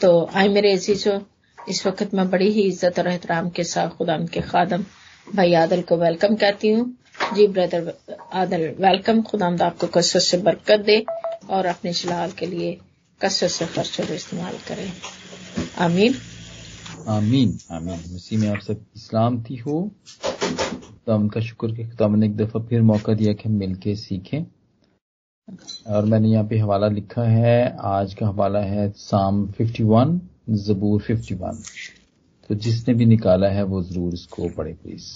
तो आए मेरे अजीजों इस वक्त मैं बड़ी ही इज़्ज़त और एहतराम के साथ खुदा के खादम भाई आदल को वेलकम कहती हूँ। जी ब्रदर आदल वेलकम खुदा आपको कसरत से बरकत दे और अपने जलाल के लिए कसरत से खर्च और इस्तेमाल करें। आमीन। आमीन आमीन। मसीह में आप सब इस्लाम थी हो। खुदा उनका शुक्र कि खुदा ने एक दफ़ा फिर मौका दिया कि हम मिलके सीखें। और मैंने यहाँ पे हवाला लिखा है। आज का हवाला है साम 51 जबूर 51 तो जिसने भी निकाला है, वो ज़रूर इसको पढ़े प्लीज़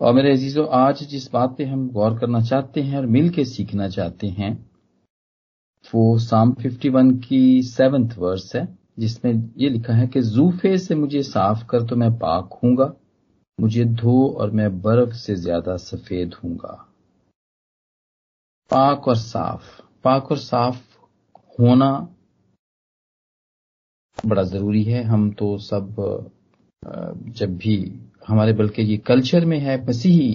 और मेरे अजीजों, आज जिस बात पे हम गौर करना चाहते हैं और मिल के सीखना चाहते हैं, वो साम 51 की सेवंथ वर्स है, जिसमें ये लिखा है कि, जूफे से मुझे साफ़ कर तो मैं पाक हूँगा मुझे धो और मैं बर्फ़ से ज़्यादा सफ़ेद हूँगा। पाक और साफ़। पाक और साफ़ होना बड़ा ज़रूरी है। हम तो सब जब भी हमारे, बल्कि ये कल्चर में है, मसीही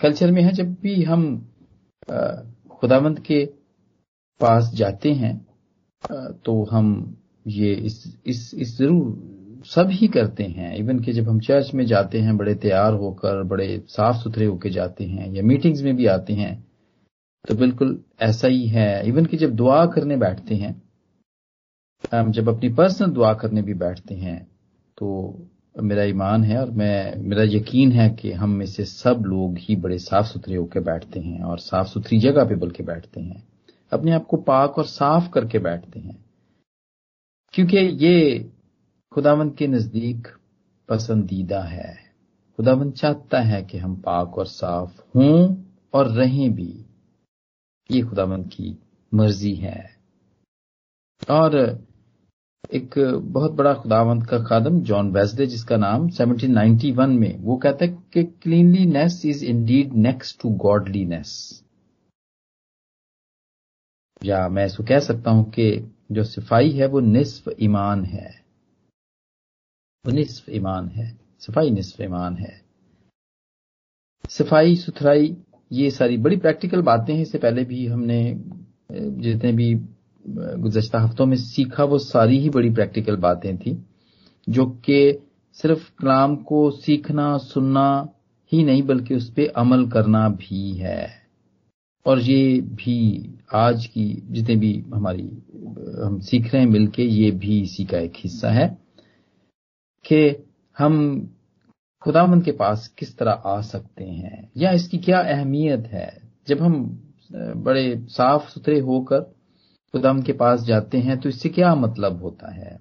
कल्चर में है, जब भी हम खुदावंत के पास जाते हैं तो हम ये इस इस इस ज़रूर सब ही करते हैं। इवन कि जब हम चर्च में जाते हैं, बड़े तैयार होकर, बड़े साफ़ सुथरे होकर जाते हैं या मीटिंग्स में भी आते हैं तो बिल्कुल ऐसा ही है। इवन कि जब दुआ करने बैठते हैं, हम जब अपनी पर्सनल दुआ करने भी बैठते हैं तो मेरा ईमान है और मैं, मेरा यकीन है कि हम में से सब लोग ही बड़े साफ़ सुथरे होकर बैठते हैं और साफ़ सुथरी जगह पे बल्कि बैठते हैं। अपने आप को पाक और साफ़ करके बैठते हैं। क्योंकि ये खुदावंत के नज़दीक पसंदीदा है। खुदावंत चाहता है कि हम पाक और साफ़ हों और रहें भी। ये खुदावंत की मर्ज़ी है। और एक बहुत बड़ा खुदावंत का कदम जॉन वेस्ले, जिसका नाम 1791 में, वो कहता है कि cleanliness is indeed next to godliness या मैं इसको कह सकता हूँ कि जो सफ़ाई है, वो निस्फ ईमान है। वो निस्फ ईमान है, सफ़ाई निस्फ ईमान है। सफ़ाई सुथराई, ये सारी बड़ी प्रैक्टिकल बातें हैं, इससे पहले भी हमने जितने भी गुजशत हफ्तों में सीखा, वो सारी ही बड़ी प्रैक्टिकल बातें थी, जो कि सिर्फ़ कलाम को सीखना, सुनना ही नहीं, बल्कि उस पर अमल करना भी है। और ये भी आज की जितने भी हमारी हम सीख रहे हैं मिलके, ये भी इसी का एक हिस्सा है। कि हम खुदावंद के पास किस तरह आ सकते हैं? या इसकी क्या अहमियत है? जब हम बड़े साफ़ सुथरे होकर खुदाम के पास जाते हैं तो इससे क्या मतलब होता है?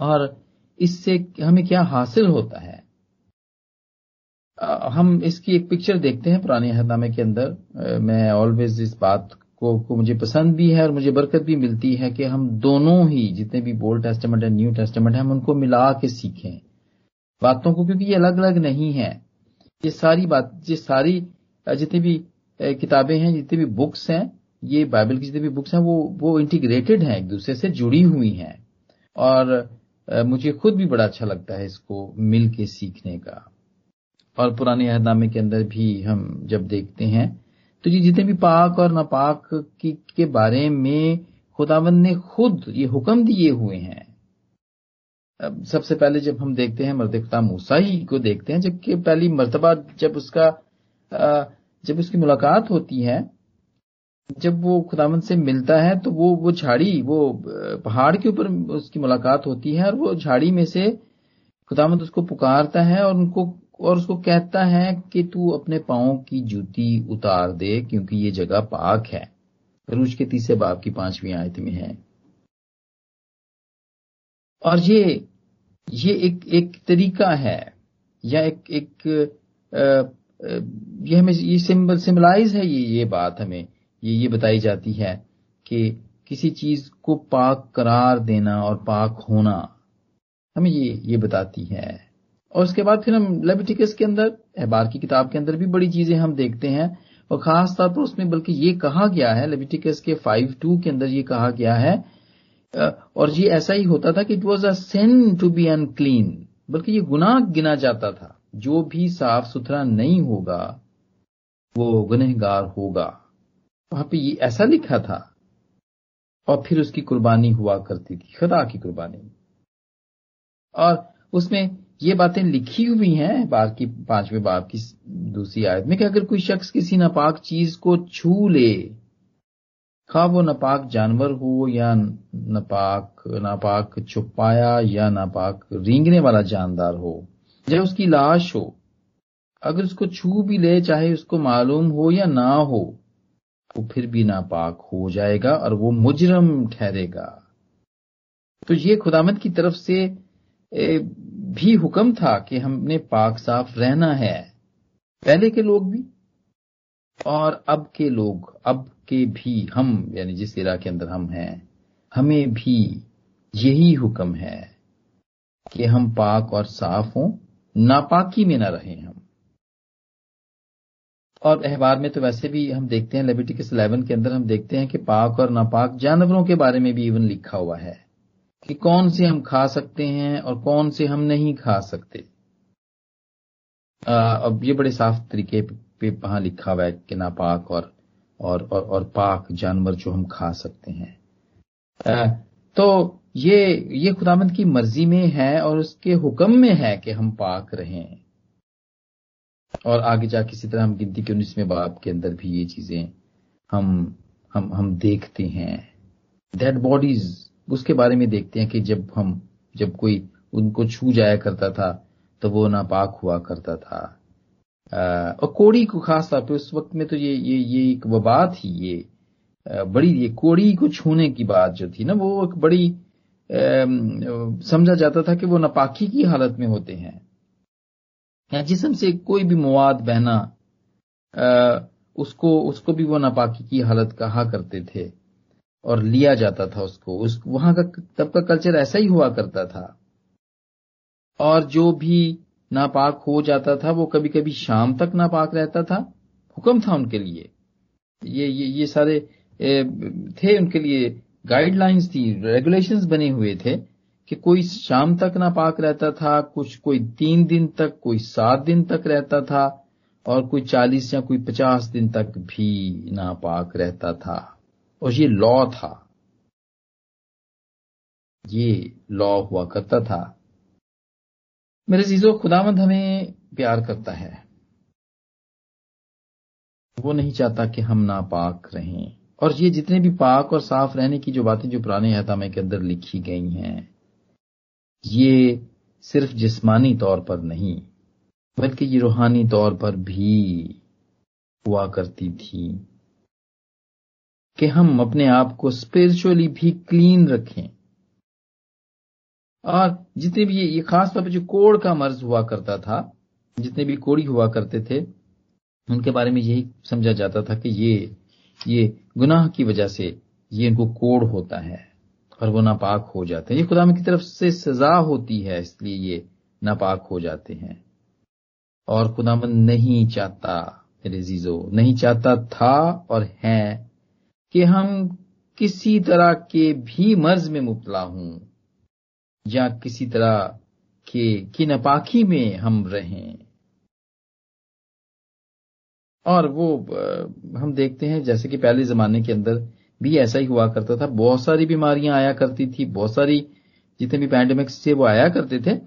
और इससे हमें क्या हासिल होता है? हम इसकी एक पिक्चर देखते हैं पुराने अहदनामे के अंदर। मैं ऑलवेज इस बात को, को मुझे पसंद भी है और मुझे बरकत भी मिलती है कि हम दोनों ही जितने भी बोल्ड टेस्टमेंट है न्यू टेस्टमेंट है हम उनको मिला के सीखें। बातों को क्योंकि ये अलग अलग नहीं है। ये सारी बात ये सारी जितनी भी किताबें हैं जितनी भी बुक्स हैं ये बाइबल की जितनी भी बुक्स हैं वो वो इंटीग्रेटेड हैं एक दूसरे से जुड़ी हुई हैं। और मुझे खुद भी बड़ा अच्छा लगता है इसको मिल के सीखने का। और पुराने अहदनामे के अंदर भी हम जब देखते हैं तो ये जितने भी पाक और नापाक की, के बारे में खुदावंद ने खुद ये हुक्म दिए हुए हैं। अब सबसे पहले जब हम देखते हैं मर्द खुदा मूसा ही को देखते हैं, जबकि पहली मर्तबा जब उसका जब उसकी मुलाकात होती है, जब वो खुदावंद से मिलता है तो वो वो झाड़ी, वो पहाड़ के ऊपर उसकी मुलाकात होती है और वो झाड़ी में से खुदावंद उसको पुकारता है और उनको और उसको कहता है कि तू अपने पाओ की जूती उतार दे क्योंकि ये जगह पाक है। रूज के तीसरे बाप की पांचवी आयत में है। और ये ये एक एक तरीका है, या एक एक ये हमें, ये सिंबल, सिंबलाइज है ये ये बात हमें, ये ये बताई जाती है कि किसी चीज़ को पाक करार देना और पाक होना, हमें ये ये बताती है। और उसके बाद फिर हम लेबिटिकस के अंदर अहबार की किताब के अंदर भी बड़ी चीज़ें हम देखते हैं। और खास तौर पर उसमें बल्कि ये कहा गया है लेबिटिकस के फाइव टू के अंदर ये कहा गया है। और ये ऐसा ही होता था कि it was a sin to be unclean बल्कि ये गुनाह गिना जाता था। जो भी साफ़ सुथरा नहीं होगा, वो गुनहगार होगा। वहाँ पे ये ऐसा लिखा था। और फिर उसकी कुर्बानी हुआ करती थी, खुदा की कुर्बानी। और उसमें ये बातें लिखी हुई हैं बार की, पाँचवें बाप की दूसरी आयत में कि अगर कोई शख्स किसी नापाक चीज़ को छू ले, खा वो नापाक जानवर हो या नापाक नापाक छुपाया या नापाक रींगने वाला जानदार हो या उसकी लाश हो, अगर उसको छू भी ले, चाहे उसको मालूम हो या ना हो, वो फिर भी नापाक हो जाएगा और वो मुजरम ठहरेगा। तो ये खुदामत की तरफ़ से भी हुक्म था कि हमने पाक साफ़ रहना है। पहले के लोग भी और अब के लोग, अब के भी हम, यानी जिस इरा के अंदर हम हैं, हमें भी यही हुक्म है कि हम पाक और साफ़ हों, नापाकी में ना रहें हम। और अहबार में तो वैसे भी हम देखते हैं लेबिटिकस इलेवन के अंदर हम देखते हैं कि पाक और नापाक जानवरों के बारे में भी इवन लिखा हुआ है। कि कौन से हम खा सकते हैं और कौन से हम नहीं खा सकते। अब ये बड़े साफ़ तरीके पे वहाँ लिखा हुआ है कि नापाक और और और, और पाक जानवर जो हम खा सकते हैं। आ, तो ये ये खुदामंद की मर्ज़ी में है और उसके हुक्म में है कि हम पाक रहें। और आगे जा किसी तरह हम गिनती के उन्नीसवें बाप के अंदर भी ये चीज़ें हम हम हम देखते हैं। डेड बॉडीज उसके बारे में देखते हैं कि जब हम, जब कोई उनको छू जाया करता था तो वो नापाक हुआ करता था। और कोड़ी को खास तौर पे उस वक्त में तो ये ये ये एक वबा थी ये। बड़ी, ये कोड़ी को छूने की बात जो थी ना, वो एक बड़ी समझा जाता था कि वो नापाकी की हालत में होते हैं। या जिसम से कोई भी मवाद बहना उसको उसको भी वो नापाकी की हालत कहा करते थे। और लिया जाता था उसको। उस, वहाँ का, तब का कल्चर ऐसा ही हुआ करता था। और जो भी नापाक हो जाता था, वो कभी कभी शाम तक नापाक रहता था। हुक्म था उनके लिए। ये ये ये सारे थे उनके लिए। गाइडलाइंस थी रेगुलेशंस बने हुए थे कि कोई शाम तक नापाक रहता था, कुछ, कोई तीन दिन तक, कोई सात दिन तक रहता था, और कोई चालीस या कोई पचास दिन तक भी नापाक रहता था। और ये लॉ था। ये लॉ हुआ करता था। मेरे चीज़ों खुदामंद हमें प्यार करता है। वो नहीं चाहता कि हम नापाक रहें। और ये जितने भी पाक और साफ़ रहने की जो बातें जो पुराने हतामे के अंदर लिखी गई हैं, ये सिर्फ़ जिस्मानी तौर पर नहीं, बल्कि ये रूहानी तौर पर भी हुआ करती थी। कि हम अपने आप को स्पिरिचुअली भी क्लीन रखें। और जितने भी ये खास तौर पर जो कोड़ का मर्ज हुआ करता था, जितने भी कोड़ी हुआ करते थे, उनके बारे में यही समझा जाता था कि ये ये गुनाह की वजह से ये इनको कोड़ होता है और वो नापाक हो जाते हैं। ये खुदा की तरफ़ से सजा होती है, इसलिए ये नापाक हो जाते हैं। और खुदामन नहीं चाहता, मेरे जीजो नहीं चाहता था और है कि हम किसी तरह के भी मर्ज में मुबतला हूँ, या किसी तरह के, की नपाकी में हम रहें। और वो हम देखते हैं, जैसे कि पहले जमाने के अंदर भी ऐसा ही हुआ करता था। बहुत सारी बीमारियाँ आया करती थी, बहुत सारी जितने भी पैंडेमिक्स थे, वो आया करते थे।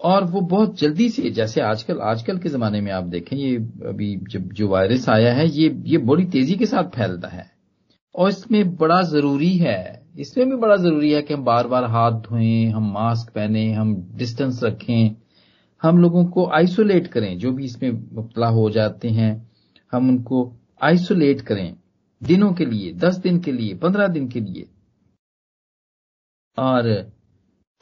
और वो बहुत जल्दी से, जैसे आजकल आजकल के जमाने में आप देखें, ये अभी जब जो वायरस आया है, ये ये बड़ी तेज़ी के साथ फैलता है। और इसमें बड़ा ज़रूरी है, इसमें भी बड़ा ज़रूरी है कि हम बार बार हाथ धोएँ, हम मास्क पहने, हम डिस्टेंस रखें, हम लोगों को आइसोलेट करें, जो भी इसमें मुबतला हो जाते हैं, हम उनको आइसोलेट करें, दिनों के लिए, दस दिन के लिए, पंद्रह दिन के लिए। और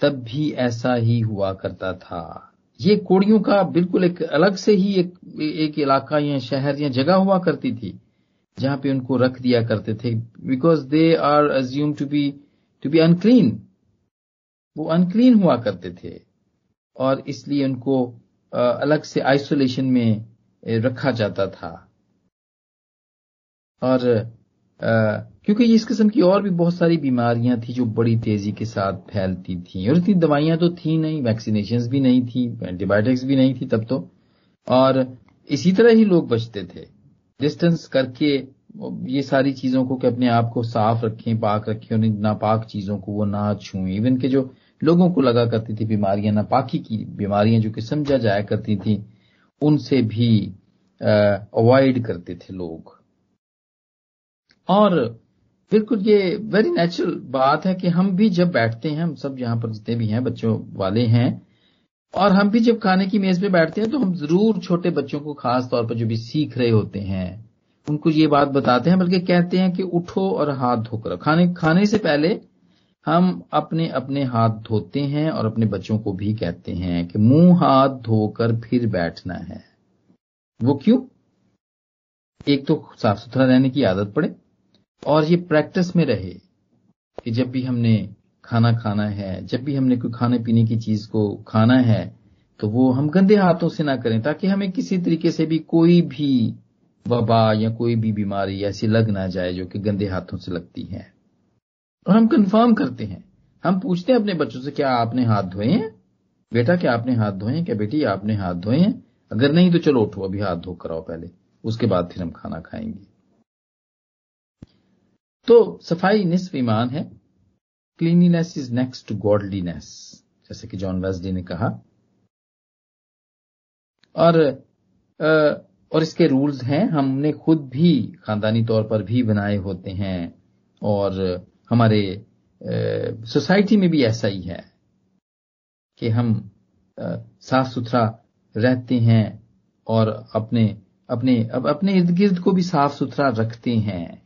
तब भी ऐसा ही हुआ करता था। ये कोड़ियों का बिल्कुल एक अलग से ही एक एक इलाका या शहर या जगह हुआ करती थी। जहाँ पे उनको रख दिया करते थे because they are assume to be to be unclean वो अनक्लीन हुआ करते थे, और इसलिए उनको अलग से आइसोलेशन में रखा जाता था। और क्योंकि इस किस्म की और भी बहुत सारी बीमारियाँ थी जो बड़ी तेज़ी के साथ फैलती थी, और इतनी दवाइयाँ तो थी नहीं वैक्सीनेशन भी नहीं थी एंटीबायोटिक्स भी नहीं थी तब तो और इसी तरह ही लोग बचते थे। डिस्टेंस करके ये सारी चीज़ों को कि अपने आप को साफ़ रखें, पाक रखें और नापाक चीज़ों को वो ना छुएँ। इवन के जो लोगों को लगा करती थी बीमारियाँ, नापाकी की बीमारियाँ जो कि समझा जाया करती थी, उनसे भी अवॉइड करते थे लोग। और बिल्कुल ये वेरी नेचुरल बात है कि हम भी जब बैठते हैं, हम सब यहाँ पर जितने भी हैं, बच्चों वाले हैं और हम भी जब खाने की मेज पे बैठते हैं तो हम ज़रूर छोटे बच्चों को खास तौर पर जो भी सीख रहे होते हैं, उनको ये बात बताते हैं, बल्कि कहते हैं कि उठो और हाथ धोकर खाने खाने से पहले हम अपने अपने हाथ धोते हैं और अपने बच्चों को भी कहते हैं कि मुँह हाथ धोकर फिर बैठना है। वो क्यों? एक तो साफ़ सुथरा रहने की आदत पड़े और ये प्रैक्टिस में रहे कि जब भी हमने खाना खाना है, जब भी हमने कोई खाने पीने की चीज़ को खाना है तो वो हम गंदे हाथों से ना करें, ताकि हमें किसी तरीके से भी कोई भी वबा या कोई भी बीमारी ऐसी लग ना जाए जो कि गंदे हाथों से लगती है। और हम कंफर्म करते हैं। हम पूछते हैं अपने बच्चों से, क्या आपने हाथ धोए हैं? बेटा, क्या आपने हाथ धोए हैं? क्या बेटी, आपने हाथ धोए हैं? अगर नहीं तो चलो उठो, अभी हाथ धो कर आओ पहले। उसके बाद फिर हम खाना खाएँगे। तो सफ़ाई निस्फ ईमान है। Cleanliness is next to godliness जैसे कि जॉन वेस्डी ने कहा। और और इसके रूल्स हैं, हमने खुद भी खानदानी तौर पर भी बनाए होते हैं, और हमारे सोसाइटी में भी ऐसा ही है कि हम साफ़ सुथरा रहते हैं और अपने अपने, अब अपने इर्द गिर्द को भी साफ़ सुथरा रखते हैं।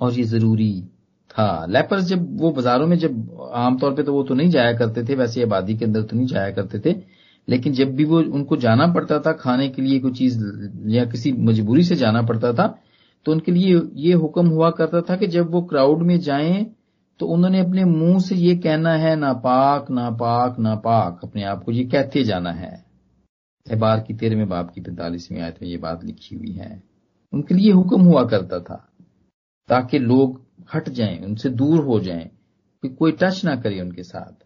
और ये ज़रूरी था लेपर्स जब वो बाजारों में जब आमतौर पे तो वो तो नहीं जाया करते थे, वैसे आबादी के अंदर तो नहीं जाया करते थे, लेकिन जब भी वो उनको जाना पड़ता था खाने के लिए कोई चीज़ या किसी मजबूरी से जाना पड़ता था तो उनके लिए ये हुक्म हुआ करता था कि जब वो क्राउड में जाएँ तो उन्होंने अपने मुँह से ये कहना है नापाक नापाक नापाक अपने आप को ये कहते जाना है। अहबार की तेरहवें बाप की पैंतालीसवीं आयत में ये बात लिखी हुई है। उनके लिए हुक्म हुआ करता था, ताकि लोग हट जाएँ उनसे दूर हो जाएँ कि कोई टच ना करे उनके साथ।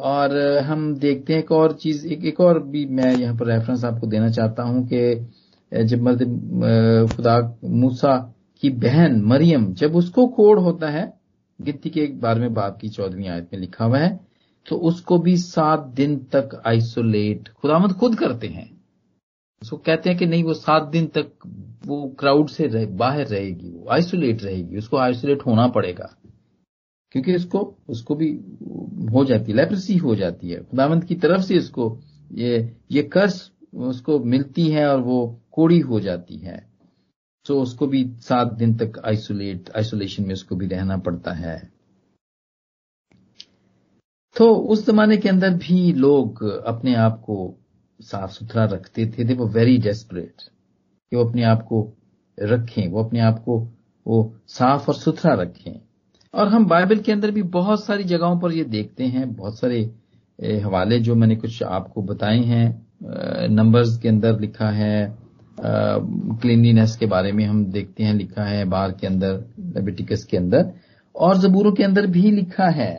और हम देखते हैं एक और चीज़ एक, एक और भी मैं यहाँ पर रेफरेंस आपको देना चाहता हूँ कि जब मर्द खुदा मूसा की बहन मरियम जब उसको कोड होता है गिनती के एक बार में बाप की चौदहवीं आयत में लिखा हुआ है तो उसको भी सात दिन तक आइसोलेट खुदामद खुद करते हैं। उसको कहते हैं कि नहीं वो सात दिन तक वो क्राउड से रह, बाहर रहेगी वो आइसोलेट रहेगी उसको आइसोलेट होना पड़ेगा। क्योंकि उसको उसको भी हो जाती है लेप्रेसी हो जाती है। खुदामंद की तरफ़ से उसको ये ये कर्ज उसको मिलती है और वो कोड़ी हो जाती है। तो उसको भी सात दिन तक आइसोलेट आइसोलेशन में उसको भी रहना पड़ता है। तो उस जमाने के अंदर भी लोग अपने आप को साफ़ सुथरा रखते थे। दे वो वेरी डेस्परेट कि वो अपने आप को रखें, वो अपने आप को, वो साफ़ और सुथरा रखें। और हम बाइबल के अंदर भी बहुत सारी जगहों पर ये देखते हैं, बहुत सारे हवाले जो मैंने कुछ आपको बताए हैं नंबर्स के अंदर लिखा है क्लिनलीनेस के बारे में हम देखते हैं, लिखा है बार के अंदर, लेबिटिकस के अंदर, और जबूरों के अंदर भी लिखा है।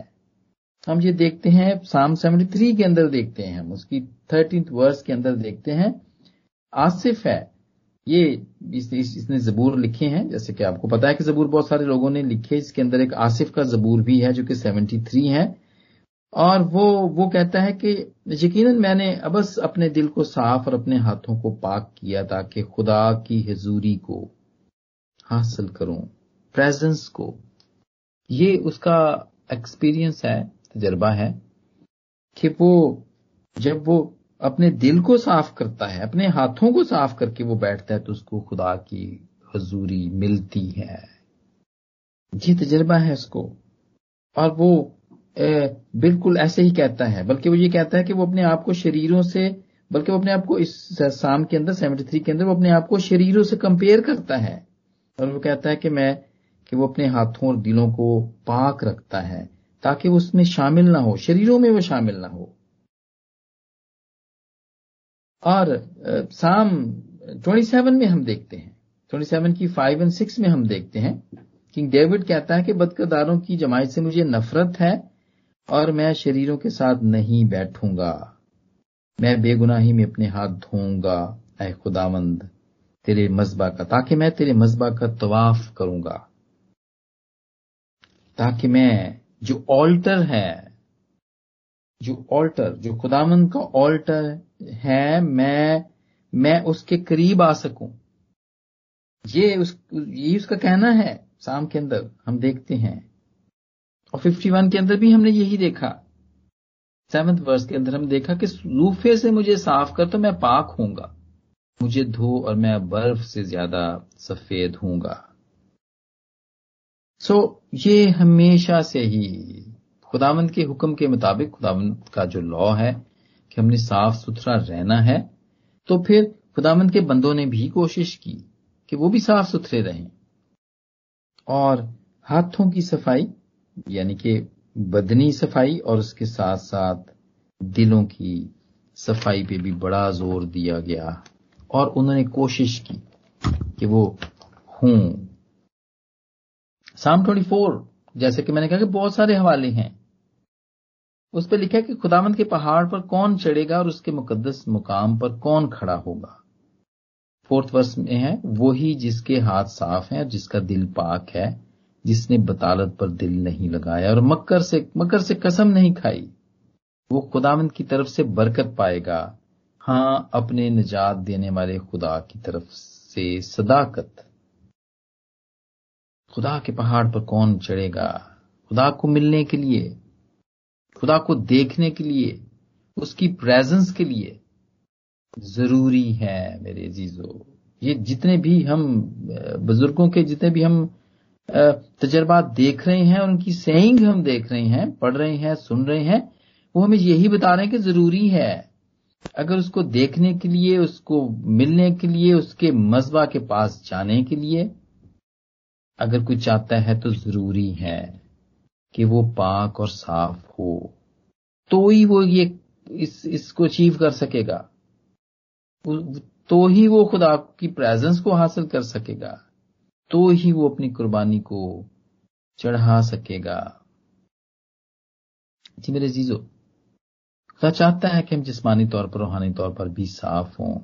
हम ये देखते हैं, साम 73 के अंदर देखते हैं हम, उसकी थर्टींथ वर्स के अंदर देखते हैं। आसिफ है ये इस, इस, इसने जबूर लिखे हैं जैसे कि आपको पता है कि जबूर बहुत सारे लोगों ने लिखे इसके अंदर एक आसिफ का जबूर भी है जो कि 73 है। और वो वो कहता है कि यकीनन मैंने अबस अपने दिल को साफ़ और अपने हाथों को पाक किया ताकि खुदा की हजूरी को हासिल करूँ प्रेजेंस को। ये उसका एक्सपीरियंस है तजर्बा है कि वो जब वो अपने दिल को साफ़ करता है, अपने हाथों को साफ़ करके वो बैठता है तो उसको खुदा की हजूरी मिलती है। ये तजर्बा है उसको। और वो बिल्कुल ऐसे ही कहता है, बल्कि वो ये कहता है कि वो अपने आप को शरीरों से, बल्कि वो अपने आप को इस शाम के अंदर, सेवेंटी थ्री के अंदर, वो अपने आप को शरीरों से कंपेयर करता है। और वो कहता है कि मैं, कि वो अपने हाथों और दिलों को पाक रखता है, ताकि वो उसमें शामिल ना हो, शरीरों में वो शामिल ना हो। और साम 27 में हम देखते हैं। 27 की 5 एंड 6 में हम देखते हैं। किंग डेविड कहता है कि बदकरदारों की जमायत से मुझे नफरत है और मैं शरीरों के साथ नहीं बैठूँगा। मैं बेगुनाही में अपने हाथ धोऊँगा। ऐ खुदावंद, तेरे मजबा का, ताकि मैं तेरे मजबा का तवाफ करूँगा। ताकि मैं, जो ऑल्टर है, जो ऑल्टर जो खुदामंद का ऑल्टर है मैं मैं उसके करीब आ सकूँ। ये उस ये उसका कहना है शाम के अंदर हम देखते हैं। और 51 के अंदर भी हमने यही देखा। सेवंथ वर्ष के अंदर हम देखा कि लूफे से मुझे साफ़ कर तो मैं पाक हूँगा मुझे धो और मैं बर्फ़ से ज़्यादा सफ़ेद हूँगा सो so, ये हमेशा से ही खुदावंत के हुक्म के मुताबिक खुदावंत का जो लॉ है कि हमने साफ़ सुथरा रहना है तो फिर खुदावंत के बंदों ने भी कोशिश की कि वो भी साफ़ सुथरे रहें। और हाथों की सफ़ाई, यानी कि बदनी सफ़ाई और उसके साथ साथ दिलों की सफ़ाई पे भी बड़ा ज़ोर दिया गया और उन्होंने कोशिश की कि वो हूँ। साम 24 जैसे कि मैंने कहा कि बहुत सारे हवाले हैं। उस पर लिखा कि खुदावंत के पहाड़ पर कौन चढ़ेगा और उसके मुकद्दस मुकाम पर कौन खड़ा होगा। फोर्थ वर्ष में है वो ही जिसके हाथ साफ़ हैं और जिसका दिल पाक है, जिसने बतालत पर दिल नहीं लगाया और मक्कर से मकर से कसम नहीं खाई। वो खुदावंत की तरफ़ से बरकत पाएगा। हाँ, अपने निजात देने वाले खुदा की तरफ़ से सदाकत। खुदा के पहाड़ पर कौन चढ़ेगा? खुदा को मिलने के लिए खुदा को देखने के लिए, उसकी प्रेजेंस के लिए ज़रूरी है मेरे जीजो ये जितने भी हम बुज़ुर्गों के जितने भी हम तजर्बा देख रहे हैं, उनकी सेइंग हम देख रहे हैं, पढ़ रहे हैं, सुन रहे हैं, वो हमें यही बता रहे हैं कि ज़रूरी है। अगर उसको देखने के लिए, उसको मिलने के लिए, उसके मजबा के पास जाने के लिए अगर कोई चाहता है तो ज़रूरी है। कि वो पाक और साफ़ हो तो ही वो ये इस, इसको अचीव कर सकेगा। तो ही वो खुदा की प्रेजेंस को हासिल कर सकेगा तो ही वो अपनी कुर्बानी को चढ़ा सकेगा। जी मेरे जीजो खुदा चाहता है कि हम जिस्मानी तौर पर, रूहानी तौर पर भी साफ़ हों।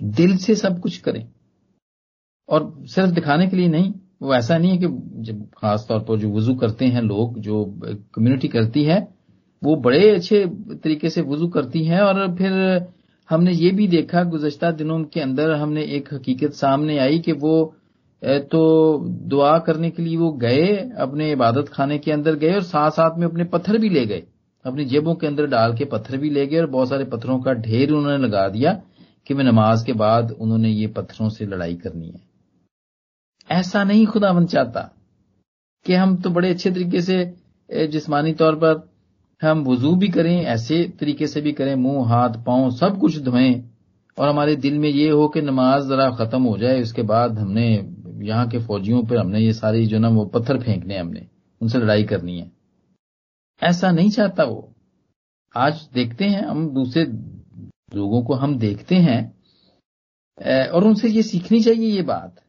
दिल से सब कुछ करें, और सिर्फ़ दिखाने के लिए नहीं वो ऐसा नहीं है कि जब खास तौर पर जो वज़ू करते हैं लोग, जो कम्युनिटी करती है, वो बड़े अच्छे तरीके से वज़ू करती है और फिर हमने ये भी देखा गुजश्ता दिनों के अंदर हमने एक हकीकत सामने आई कि वो तो दुआ करने के लिए वो गए, अपने इबादत खाने के अंदर गए और साथ साथ में अपने पत्थर भी ले गए। अपनी जेबों के अंदर डाल के पत्थर भी ले गए और बहुत सारे पत्थरों का ढेर उन्होंने लगा दिया कि वे नमाज़ के बाद उन्होंने ये पत्थरों से लड़ाई करनी है। ऐसा नहीं खुदावन चाहता कि हम तो बड़े अच्छे तरीके से जिस्मानी तौर पर हम वज़ू भी करें, ऐसे तरीके से भी करें, मुँह, हाथ, पाँव, सब कुछ धोएँ और हमारे दिल में ये हो कि नमाज़ जरा खत्म हो जाए, उसके बाद हमने यहाँ के फौजियों पर हमने ये सारी जो ना वो पत्थर फेंकने हमने, उनसे लड़ाई करनी है। ऐसा नहीं चाहता वो। आज देखते हैं, हम दूसरे लोगों को हम देखते हैं और उनसे ये सीखनी चाहिए ये बात।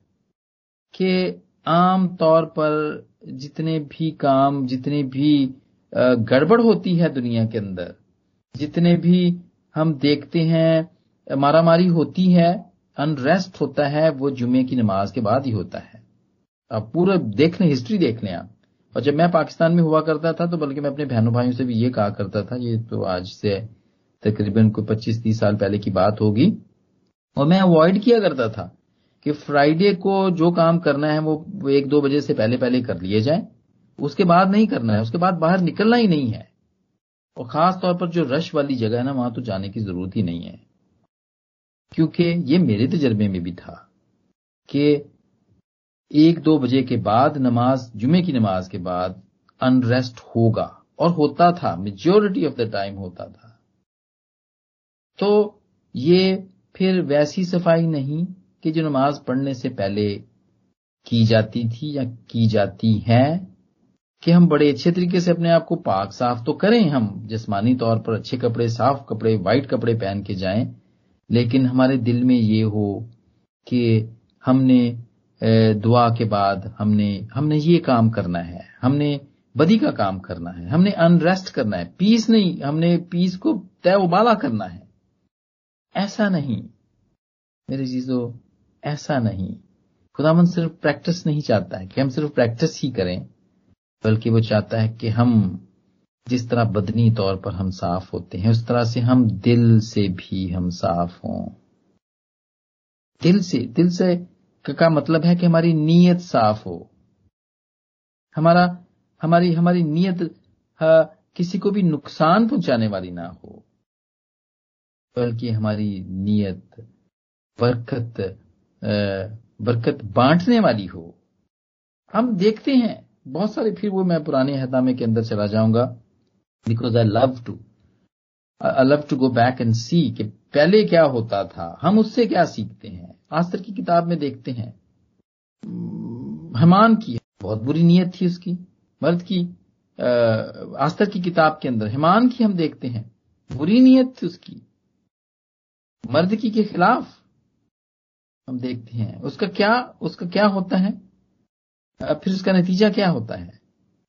कि आम तौर पर जितने भी काम, जितने भी गड़बड़ होती है दुनिया के अंदर, जितने भी हम देखते हैं, मारामारी होती है अनरेस्ट होता है, वो जुमे की नमाज़ के बाद ही होता है। आप पूरा देख लें हिस्ट्री देख लें आप। और जब मैं पाकिस्तान में हुआ करता था तो बल्कि मैं अपने बहनों भाइयों से भी ये कहा करता था, ये तो आज से तकरीबन कोई पच्चीस तीस साल पहले की बात होगी। और मैं अवॉइड किया करता था। कि फ्राइडे को जो काम करना है, वो एक दो बजे से पहले पहले कर लिए जाए। उसके बाद नहीं करना है, उसके बाद बाहर निकलना ही नहीं है। और खास तौर पर जो रश वाली जगह है ना, वहाँ तो जाने की ज़रूरत ही नहीं है। क्योंकि ये मेरे तजर्बे में भी था कि एक दो बजे के बाद नमाज़, जुमे की नमाज़ के बाद अनरेस्ट होगा। और होता था मेजोरिटी ऑफ़ द टाइम होता था। तो ये फिर वैसी सफ़ाई नहीं कि जो नमाज़ पढ़ने से पहले की जाती थी या की जाती है, कि हम बड़े अच्छे तरीके से अपने आप को पाक साफ़ तो करें, हम जिसमानी तौर पर अच्छे कपड़े, साफ़ कपड़े व्हाइट कपड़े पहन के जाएँ, लेकिन हमारे दिल में ये हो कि हमने दुआ के बाद हमने हमने ये काम करना है, हमने बदी का काम करना है, हमने अनरेस्ट करना है पीस नहीं, हमने पीस को तय उबाला करना है। ऐसा नहीं। मेरे चीज़ों ऐसा नहीं। खुदावन सिर्फ़ प्रैक्टिस नहीं चाहता है कि हम सिर्फ़ प्रैक्टिस ही करें, बल्कि वो चाहता है कि हम जिस तरह बदनी तौर पर हम साफ़ होते हैं, उस तरह से हम दिल से भी हम साफ़ हों। दिल से दिल से का मतलब है कि हमारी नीयत साफ़ हो। हमारा, हमारी हमारी नीयत किसी को भी नुकसान पहुँचाने वाली ना हो, बल्कि हमारी नीयत, बरकत बरकत बांटने वाली हो। हम देखते हैं, बहुत सारे फिर वो मैं पुराने हदामे के अंदर चला जाऊँगा। Because I love to I love to go back and see कि पहले क्या होता था, हम उससे क्या सीखते हैं। आस्तर की किताब में देखते हैं। हमान की, बहुत बुरी नीयत थी उसकी, मर्द की आस्तर की किताब के अंदर हिमान की हम देखते हैं। बुरी नीयत थी उसकी। मर्द की के खिलाफ हम देखते हैं। उसका क्या उसका क्या होता है? फिर उसका नतीजा क्या होता है?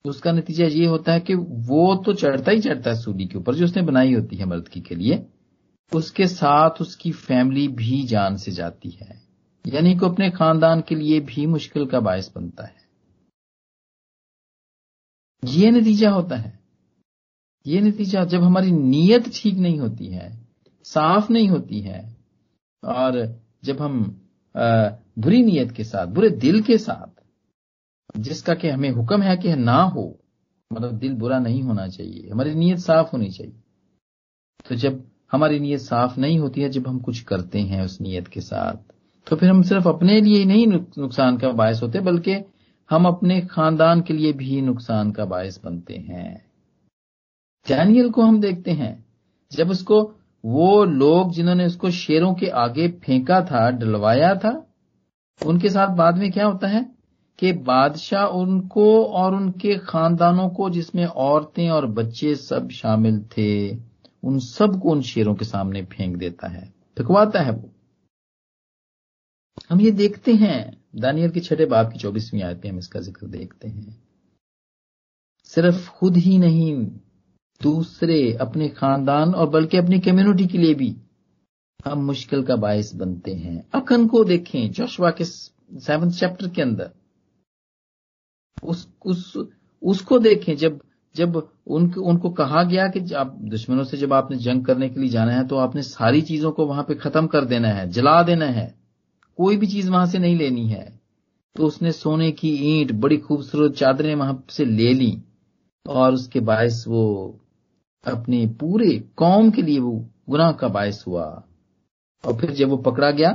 उसका नतीजा ये होता है कि वो तो चढ़ता ही चढ़ता है सूली के ऊपर, जो उसने बनाई होती है मर्द की के लिए, उसके साथ उसकी फैमिली भी जान से जाती है। यानी कि अपने खानदान के लिए भी मुश्किल का बायस बनता है। ये नतीजा होता है। ये नतीजा जब हमारी नीयत ठीक नहीं होती है, साफ़ नहीं होती है, और जब हम बुरी नीयत के साथ, बुरे दिल के साथ, जिसका कि हमें हुक्म है कि ना हो मतलब दिल बुरा नहीं होना चाहिए, हमारी नीयत साफ़ होनी चाहिए। तो जब हमारी नीयत साफ़ नहीं होती है, जब हम कुछ करते हैं उस नीयत के साथ तो फिर हम सिर्फ़ अपने लिए ही नहीं नुकसान का बायस होते, बल्कि हम अपने खानदान के लिए भी नुकसान का बायस बनते हैं। डैनियल को हम देखते हैं, जब उसको वो लोग जिन्होंने उसको शेरों के आगे फेंका था, डलवाया था, उनके साथ बाद में क्या होता है? कि बादशाह उनको और उनके खानदानों को, जिसमें औरतें और बच्चे सब शामिल थे, उन सबको उन शेरों के सामने फेंक देता है, फिकवाता है वो। हम ये देखते हैं, दानियल के छठे बाप की चौबीसवीं आयत में हम इसका ज़िक्र देखते हैं। सिर्फ़ खुद ही नहीं दूसरे अपने खानदान और बल्कि अपनी कम्युनिटी के लिए भी हम मुश्किल का बायस बनते हैं। अखन को देखें जोशवा के सेवन चैप्टर के अंदर। उस उस, उसको देखें, जब जब उनको उनको कहा गया कि आप दुश्मनों से जब आपने जंग करने के लिए जाना है तो आपने सारी चीज़ों को वहाँ पे खत्म कर देना है, जला देना है। कोई भी चीज़ वहाँ से नहीं लेनी है। तो उसने सोने की ईंट, बड़ी खूबसूरत चादरें वहाँ से ले ली, और उसके बायस वो अपने पूरे कौम के लिए वो गुनाह का बायस हुआ। और फिर जब वो पकड़ा गया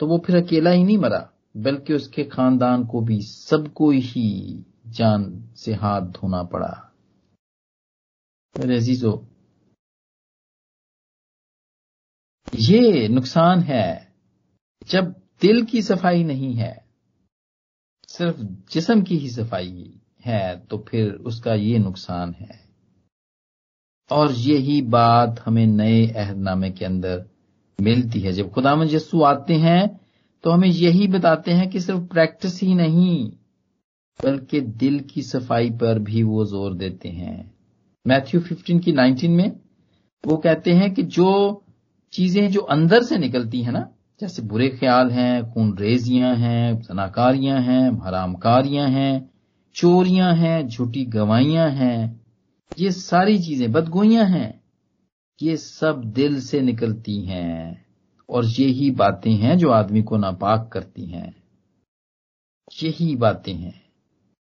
तो वो फिर अकेला ही नहीं मरा, बल्कि उसके खानदान को भी सबको ही जान से हाथ धोना पड़ा। मेरे अजीजो, ये नुकसान है जब दिल की सफ़ाई नहीं है, सिर्फ़ जिसम की ही सफ़ाई है तो फिर उसका ये नुकसान है। और यही बात हमें नए अहदनामे के अंदर मिलती है। जब खुदा यस्सु आते हैं तो हमें यही बताते हैं कि सिर्फ़ प्रैक्टिस ही नहीं, बल्कि दिल की सफ़ाई पर भी वो ज़ोर देते हैं। मैथ्यू 15 की 19 में वो कहते हैं कि जो चीज़ें जो अंदर से निकलती हैं ना, जैसे बुरे ख्याल हैं, खून रेजियाँ हैं, सनाकारियाँ हैं, हरामकारियाँ हैं, चोरियाँ हैं, झूठी गवाइयाँ हैं ये सारी चीज़ें बदगोइयाँ हैं ये सब दिल से निकलती हैं और यही बातें हैं जो आदमी को नापाक करती हैं। यही बातें हैं।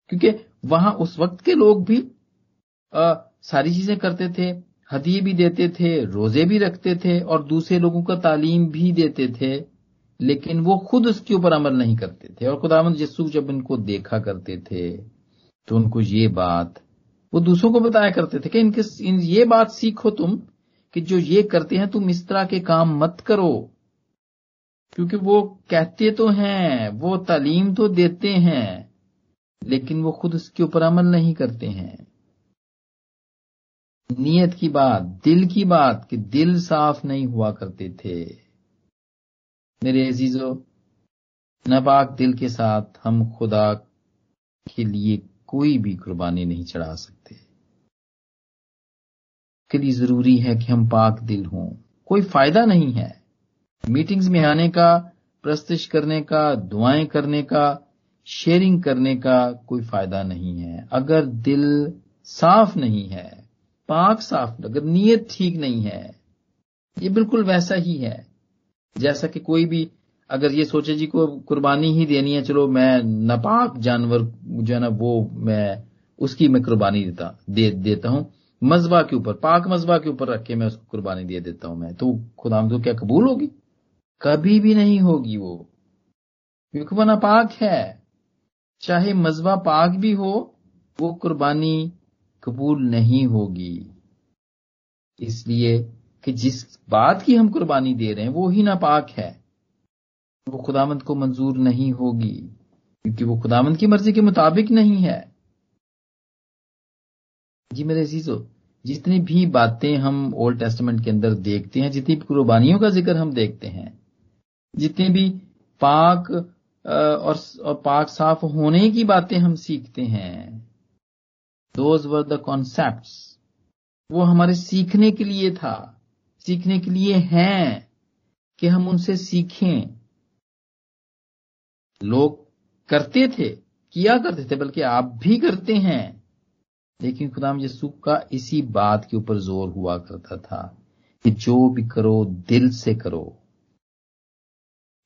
क्योंकि वहाँ उस वक्त के लोग भी आ, सारी चीज़ें करते थे हदिये भी देते थे रोज़े भी रखते थे और दूसरे लोगों का तालीम भी देते थे लेकिन वो खुद उसके ऊपर अमल नहीं करते थे और खुदामंद यस्सु जब इनको देखा करते थे तो उनको ये बात वो दूसरों को बताया करते थे कि इनके इन ये बात सीखो तुम कि जो ये करते हैं, तुम इस तरह के काम मत करो। क्योंकि वो कहते तो हैं, वो तालीम तो देते हैं, लेकिन वो खुद उसके ऊपर अमल नहीं करते हैं। नियत की बात, दिल की बात कि दिल साफ़ नहीं हुआ करते थे। मेरे अजीजो नपाक दिल के साथ हम खुदा के लिए कोई भी कुर्बानी नहीं चढ़ा सकते। के लिए ज़रूरी है कि हम पाक दिल हों। कोई फ़ायदा नहीं है। मीटिंग्स में आने का प्रस्तिश करने का, दुआएँ करने का, शेयरिंग करने का कोई फ़ायदा नहीं है। अगर दिल साफ़ नहीं है, पाक साफ़, अगर नीयत ठीक नहीं है, ये बिल्कुल वैसा ही है। जैसा कि कोई भी अगर ये सोचे जी को कुर्बानी ही देनी है, चलो मैं नापाक जानवर जो है ना, वो मैं उसकी मैं कुर्बानी देता, दे, देता हूँ। मजबा के ऊपर, पाक मजबा के ऊपर रख के मैं उसको कुर्बानी दे देता हूँ मैं। तो खुदाम तो क्या कबूल होगी? कभी भी नहीं होगी वो। क्योंकि वो नापाक है। चाहे मजबा पाक भी हो, वो कुर्बानी कबूल नहीं होगी। इसलिए कि जिस बात की हम कुर्बानी दे रहे हैं, वो ही नापाक है। वो खुदामंद को मंजूर नहीं होगी क्योंकि वो खुदामंद की मर्ज़ी के मुताबिक नहीं है। जी मेरे अजीजो जितनी भी बातें हम ओल्ड टेस्टमेंट के अंदर देखते हैं जितनी भी कुर्बानियों का ज़िक्र हम देखते हैं जितने भी पाक और, और पाक साफ़ होने की बातें हम सीखते हैं दोज वर द कॉन्सेप्ट वो हमारे सीखने के लिए था सीखने के लिए हैं कि हम उनसे सीखें। लोग करते थे, किया करते थे, बल्कि आप भी करते हैं। लेकिन खुदाम यसू का इसी बात के ऊपर ज़ोर हुआ करता था कि जो भी करो, दिल से करो।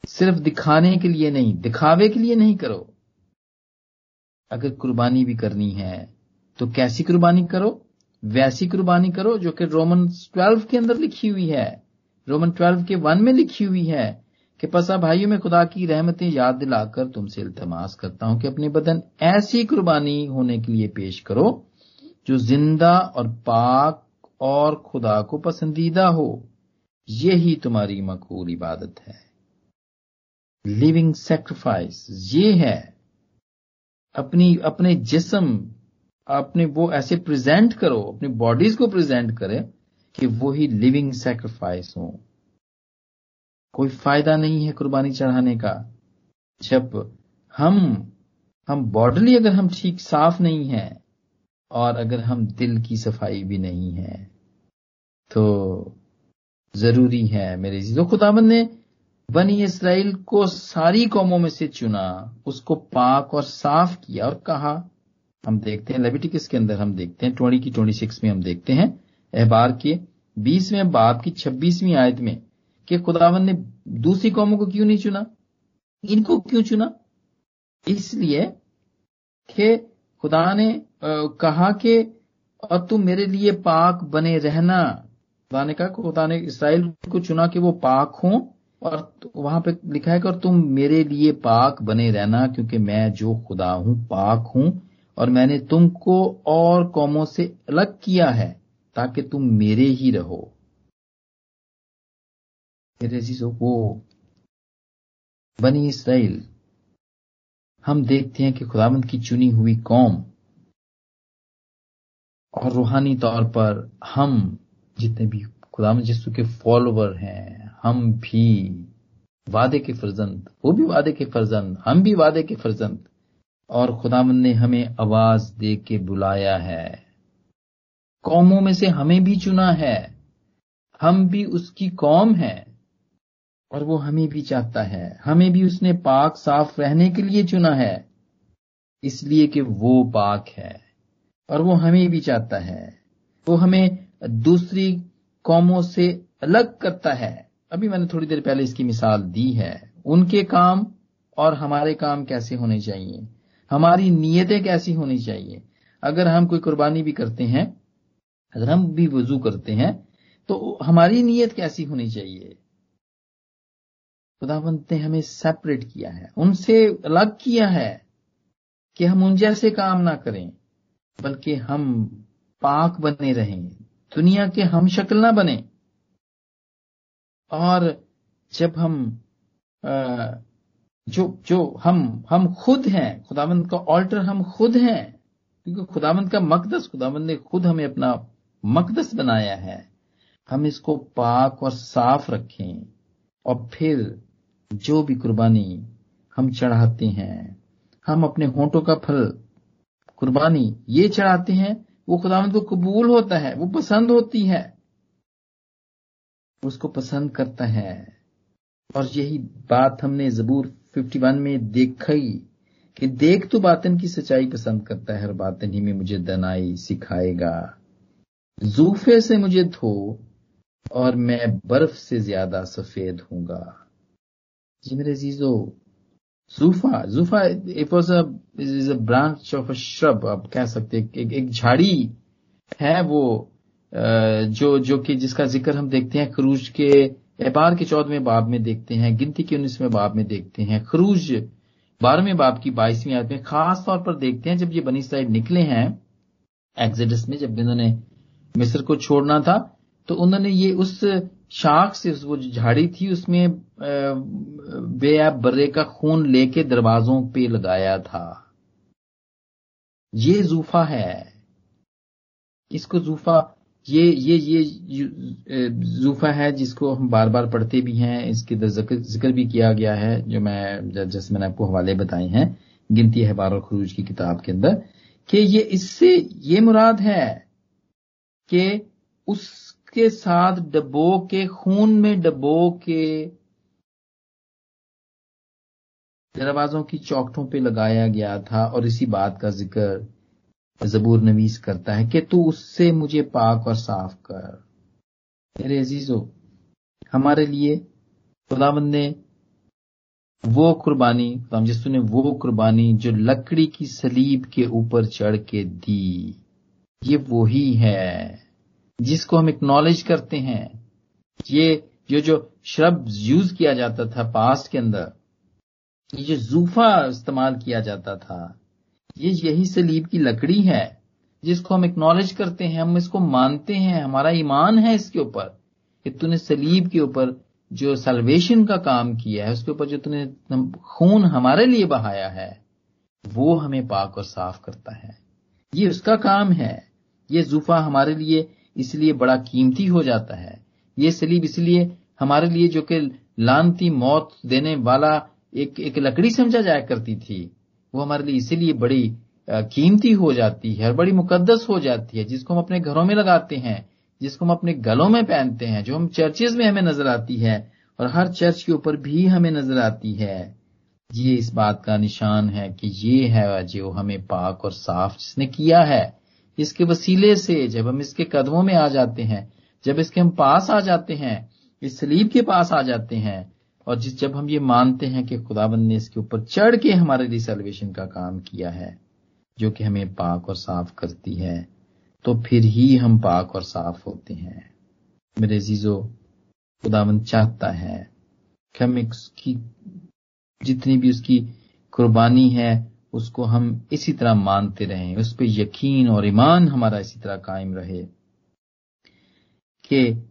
सिर्फ़ दिखाने के लिए नहीं, दिखावे के लिए नहीं करो। अगर कुर्बानी भी करनी है तो कैसी कुर्बानी करो? वैसी कुर्बानी करो जो कि रोमन ट्वेल्व के अंदर लिखी हुई है। रोमन ट्वेल्व के वन में लिखी हुई है। कि पसा भाइयों में खुदा की रहमतें याद दिलाकर तुमसे इल्तमास करता हूँ कि अपनी बदन ऐसी कुर्बानी होने के लिए पेश करो, जो ज़िंदा और पाक और खुदा को पसंदीदा हो। यही तुम्हारी मकबूल इबादत है। लिविंग सेक्रीफाइस ये है अपनी, अपने जिस्म, अपने वो ऐसे प्रेजेंट करो, अपनी बॉडीज को प्रेजेंट करें कि वो ही लिविंग सेक्रीफाइस हो। कोई फ़ायदा नहीं है कुर्बानी चढ़ाने का। जब हम हम बॉडली अगर हम ठीक साफ़ नहीं है, और अगर हम दिल की सफ़ाई भी नहीं है तो ज़रूरी है मेरे जी तो खुदाबंद ने बनी इसराइल को सारी कौमों में से चुना, उसको पाक और साफ़ किया और कहा। हम देखते हैं, लेविटिकस के अंदर हम देखते हैं, ट्वेंटी की ट्वेंटी सिक्स में हम देखते हैं अहबार के बीसवें बाप की छब्बीसवीं आयत में कि खुदावन ने दूसरी कौमों को क्यों नहीं चुना? इनको क्यों चुना? इसलिए कि खुदा ने कहा कि, और तुम मेरे लिए पाक बने रहना। खुदा ने कहा, खुदा ने इसराइल को चुना कि वो पाक हों, और वहाँ पे लिखा है कि, और तुम मेरे लिए पाक बने रहना, क्योंकि मैं जो खुदा हूँ, पाक हूँ, और मैंने तुमको और कौमों से अलग किया है, ताकि तुम मेरे ही रहो। चीज़ों वो बनी इसराइल, हम देखते हैं कि खुदावंत की चुनी हुई कौम और रूहानी तौर पर हम जितने भी खुदाम यीशु के फॉलोवर हैं, हम भी वादे के फर्जंद, वो भी वादे के फर्जंद, हम भी वादे के फर्जंद। और खुदाम ने हमें आवाज़ दे के बुलाया है। कौमों में से हमें भी चुना है। हम भी उसकी कौम है। और वो हमें भी चाहता है। हमें भी उसने पाक साफ़ रहने के लिए चुना है। इसलिए कि वो पाक है और वो हमें भी चाहता है। वो हमें दूसरी कौमों से अलग करता है। अभी मैंने थोड़ी देर पहले इसकी मिसाल दी है। उनके काम और हमारे काम कैसे होने चाहिए? हमारी नीयतें कैसी होनी चाहिए? अगर हम कोई कुर्बानी भी करते हैं, अगर हम भी वज़ू करते हैं तो हमारी नीयत कैसी होनी चाहिए? खुदावंत ने हमें सेपरेट किया है। उनसे अलग किया है कि हम उन जैसे काम ना करें, बल्कि हम पाक बने रहें, दुनिया के हम शक्ल ना बने। और जब हम जो जो हम हम खुद हैं खुदावंद का ऑल्टर हम खुद हैं, क्योंकि खुदावंद का मकदस खुदावंद ने खुद हमें अपना मकदस बनाया है, हम इसको पाक और साफ़ रखें, और फिर जो भी कुर्बानी हम चढ़ाते हैं, हम अपने होंठों का फल कुर्बानी ये चढ़ाते हैं, वो खुदावंद को कबूल होता है, वो पसंद होती है, उसको पसंद करता है। और यही बात हमने जबूर 51 में देखी कि देख तो बातन की सच्चाई पसंद करता है, हर बातन ही में मुझे दनाई सिखाएगा। जूफे से मुझे धो, और मैं बर्फ़ से ज़्यादा सफ़ेद हूँगा मेरे जीजो जूफा जूफा it was is a branch of a shrub आप कह सकते एक, झाड़ी है वो जो जो कि जिसका ज़िक्र हम देखते हैं खरूज के एबार के चौदहवें बाब में देखते हैं गिनती के उन्नीसवें बाब में देखते हैं। खरूज बारहवें बाब की बाईसवीं आयत में खास तौर पर देखते हैं जब ये बनी साइड निकले हैं एक्सिडस में जब इन्होंने मिस्र को छोड़ना था तो उन्होंने ये उस शाख से वो झाड़ी थी उसमें बेअब बर्रे का खून लेके दरवाजों पे लगाया था। ये जूफा है। इसको जूफा, ये ये ये जूफा है जिसको हम बार बार पढ़ते भी हैं। इसके ज़िक्र भी किया गया है, जो मैं जैसे मैंने आपको हवाले बताए हैं, गिनती है बार खरूज की किताब के अंदर, कि ये इससे ये मुराद है कि उसके साथ डबो के, खून में डबो के दरवाजों की चौकटों पे लगाया गया था और इसी बात का ज़िक्र जबूर नवीस करता है कि तू उससे मुझे पाक और साफ़ कर। मेरे अजीजो, हमारे लिए खुदाबंद ने वो कुर्बानी जिसु ने वो कुर्बानी जो लकड़ी की सलीब के ऊपर चढ़ के दी, ये वो ही है। जिसको हम एक्नॉलेज करते हैं, ये जो जो शब्द यूज़ किया जाता था पास्ट के अंदर, ये जो जूफा इस्तेमाल किया जाता था, ये यही सलीब की लकड़ी है जिसको हम एक्नॉलेज करते हैं, हम इसको मानते हैं, हमारा ईमान है इसके ऊपर कि तूने सलीब के ऊपर जो सल्वेशन का काम किया है, उसके ऊपर जो तूने खून हमारे लिए बहाया है, वो हमें पाक और साफ़ करता है। ये उसका काम है। ये जूफा हमारे लिए इसलिए बड़ा कीमती हो जाता है। ये सलीब इसलिए हमारे लिए जो कि लानती मौत देने वाला एक एक लकड़ी समझा जाया करती थी, वो हमारे लिए इसीलिए बड़ी कीमती हो जाती है और बड़ी मुकद्दस हो जाती है, जिसको हम अपने घरों में लगाते हैं, जिसको हम अपने गलों में पहनते हैं, जो हम चर्चेज में हमें नज़र आती है और हर चर्च के ऊपर भी हमें नज़र आती है। ये इस बात का निशान है कि ये है, जो हमें पाक और साफ़ जिसने किया है। इसके वसीले से जब हम इसके कदमों में आ जाते हैं, जब इसके हम पास आ जाते हैं, इस सलीब के पास आ जाते हैं, और जिस जब हम ये मानते हैं कि खुदाबंद ने इसके ऊपर चढ़ के हमारे लिए सेलिब्रेशन का काम किया है, जो कि हमें पाक और साफ़ करती है तो फिर ही हम पाक और साफ़ होते हैं। मेरे जीजो खुदाबंद चाहता है कि हम उसकी जितनी भी उसकी कुर्बानी है उसको हम इसी तरह मानते रहें। उस पर यकीन और ईमान हमारा इसी तरह कायम रहे। कि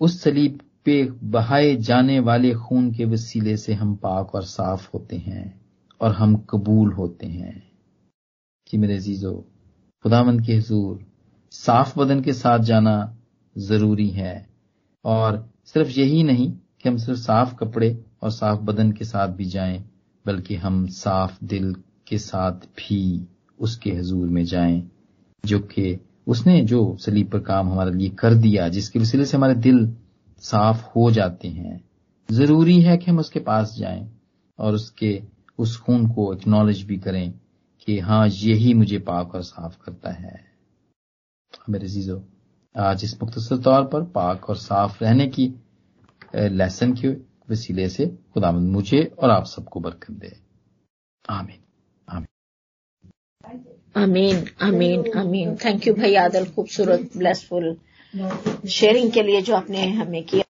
उस सलीब पे बहाए जाने वाले खून के वसीले से हम पाक और साफ़ होते हैं और हम कबूल होते हैं। कि मेरे जीजो खुदामंद के हजूर, साफ़ बदन के साथ जाना ज़रूरी है। और सिर्फ़ यही नहीं कि हम सिर्फ़ साफ़ कपड़े और साफ़ बदन के साथ भी जाएँ। बल्कि हम साफ़ दिल के साथ भी उसके हजूर में जाएँ, जो कि उसने जो सलीब पर काम हमारे लिए कर दिया, जिसके वसीले से हमारे दिल साफ़ हो जाते हैं। ज़रूरी है कि हम उसके पास जाएँ और उसके, उस खून को एक्नॉलेज भी करें कि हाँ यही मुझे पाक और साफ़ करता है। मेरे जीजो आज इस मुख्तर तौर पर पाक और साफ़ रहने की लेसन के वसीले से खुदामंद मुझे और आप सबको बरकत दे। आमीन। आमीन। आमीन आमीन थैंक यू भाई। आदल खूबसूरत ब्लेसफुल शेयरिंग के लिए जो आपने हमें किया।